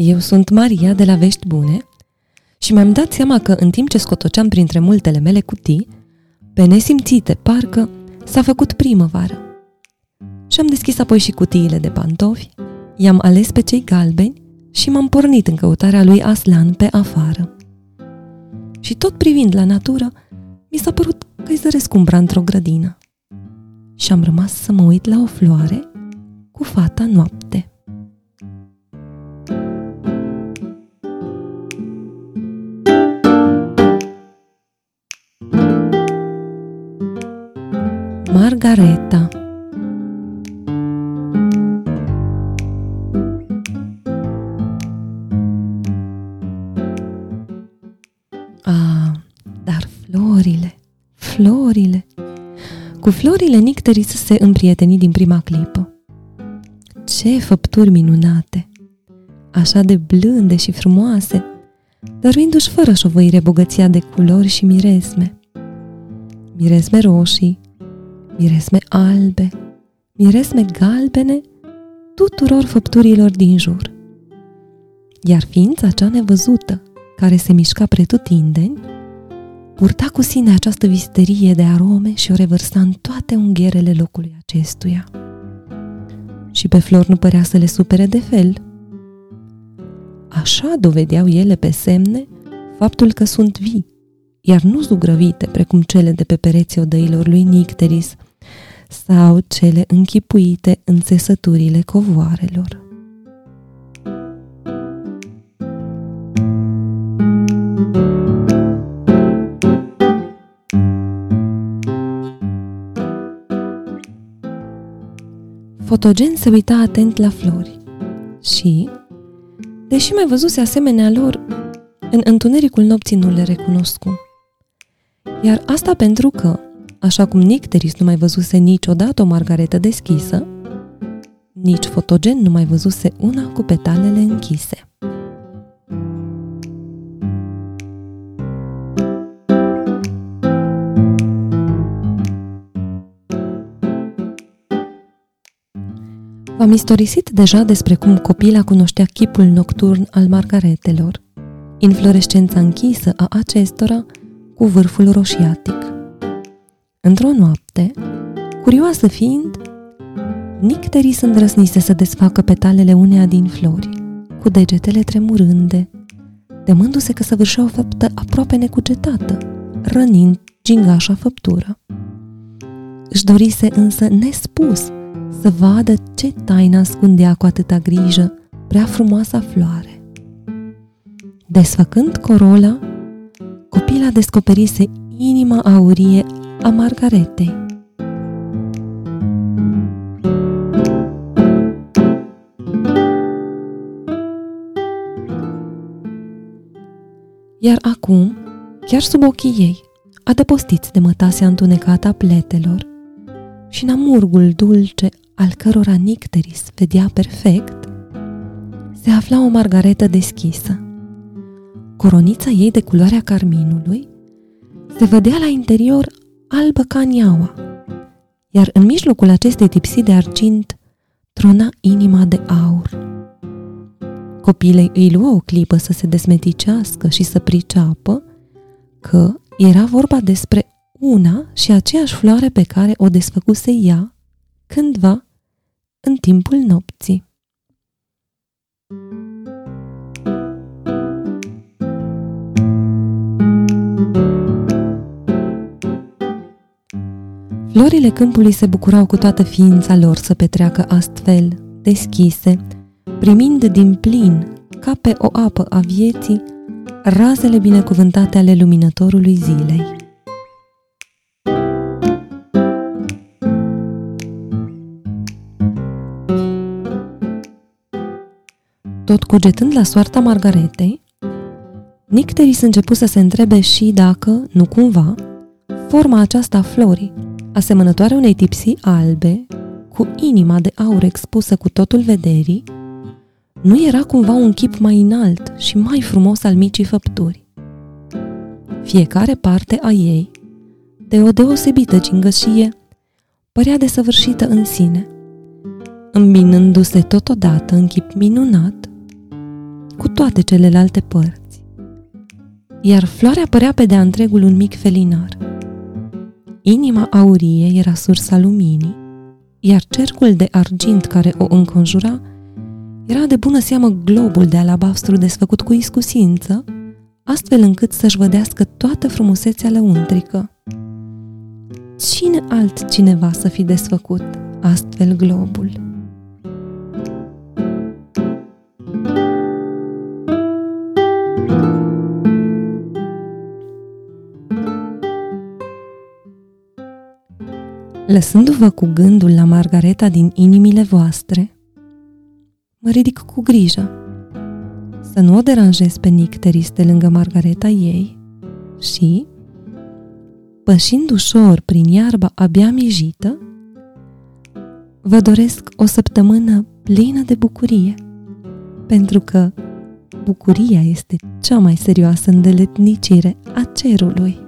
Eu sunt Maria de la Vești Bune și mi-am dat seama că în timp ce scotoceam printre multele mele cutii, pe nesimțite, parcă s-a făcut primăvară. Și am deschis apoi și cutiile de pantofi, i-am ales pe cei galbeni și m-am pornit în căutarea lui Aslan pe afară. Și tot privind la natură, mi s-a părut că-i zăresc umbra într-o grădină. Și am rămas să mă uit la o floare cu fata noapte. Margareta Ah, dar florile, florile! Cu florile Nicteris se împrieteni din prima clipă. Ce făpturi minunate! Așa de blânde și frumoase, dăruindu-și fără șovăire bogăția de culori și miresme. Miresme roșii, miresme albe, miresme galbene, tuturor făpturilor din jur. Iar ființa cea nevăzută, care se mișca pretutindeni, purta cu sine această visterie de arome și o revărsa în toate unghierele locului acestuia. Și pe flor nu părea să le supere de fel. Așa dovedeau ele pe semne faptul că sunt vii, iar nu zugrăvite precum cele de pe pereții odăilor lui Nicteris sau cele închipuite în țesăturile covoarelor. Fotogen se uita atent la flori și, deși mai văzuse asemenea lor, în întunericul nopții nu le recunoscu. Iar asta pentru că, așa cum Nicteris nu mai văzuse niciodată o margaretă deschisă, nici Fotogen nu mai văzuse una cu petalele închise. V-am istorisit deja despre cum copila cunoștea chipul nocturn al margaretelor, inflorescența închisă a acestora cu vârful roșiatic. Într-o noapte, curioasă fiind, Nicteris îndrăznise să desfacă petalele uneia din flori, cu degetele tremurânde, temându-se că săvârșea o faptă aproape necugetată, rănind gingașa făptură. Își dorise însă nespus să vadă ce taină ascundea cu atâta grijă prea frumoasa floare. Desfăcând corola, copila descoperise inima aurie a Margaretei. Iar acum, chiar sub ochii ei, adăpostiți de mătasea întunecată a pletelor și în amurgul dulce al cărora Nicteris vedea perfect, se afla o margaretă deschisă. Coronița ei de culoarea carminului se vedea la interior albă ca niaua, iar în mijlocul acestei tipsii de argint trona inima de aur. Copilei îi luă o clipă să se desmeticească și să priceapă că era vorba despre una și aceeași floare pe care o desfăcuse ea cândva în timpul nopții. Florile câmpului se bucurau cu toată ființa lor să petreacă astfel, deschise, primind din plin, ca pe o apă a vieții, razele binecuvântate ale luminătorului zilei. Tot cugetând la soarta Margaretei, Nicteris început să se întrebe și dacă, nu cumva, forma aceasta a florii, asemănătoare unei tipsii albe, cu inima de aur expusă cu totul vederii, nu era cumva un chip mai înalt și mai frumos al micii făpturi. Fiecare parte a ei, de o deosebită gingășie, părea desăvârșită în sine, îmbinându-se totodată în chip minunat cu toate celelalte părți. Iar floarea părea pe de-a întregul un mic felinar. Inima aurie era sursa luminii, iar cercul de argint care o înconjura era de bună seamă globul de alabastru desfăcut cu iscusință, astfel încât să-și vădească toată frumusețea lăuntrică. Cine altcineva să fi desfăcut astfel globul? Lăsându-vă cu gândul la Margareta din inimile voastre, mă ridic cu grijă să nu o deranjez pe Nicteris de lângă Margareta ei și, pășind ușor prin iarba abia mijită, vă doresc o săptămână plină de bucurie, pentru că bucuria este cea mai serioasă îndeletnicire a cerului.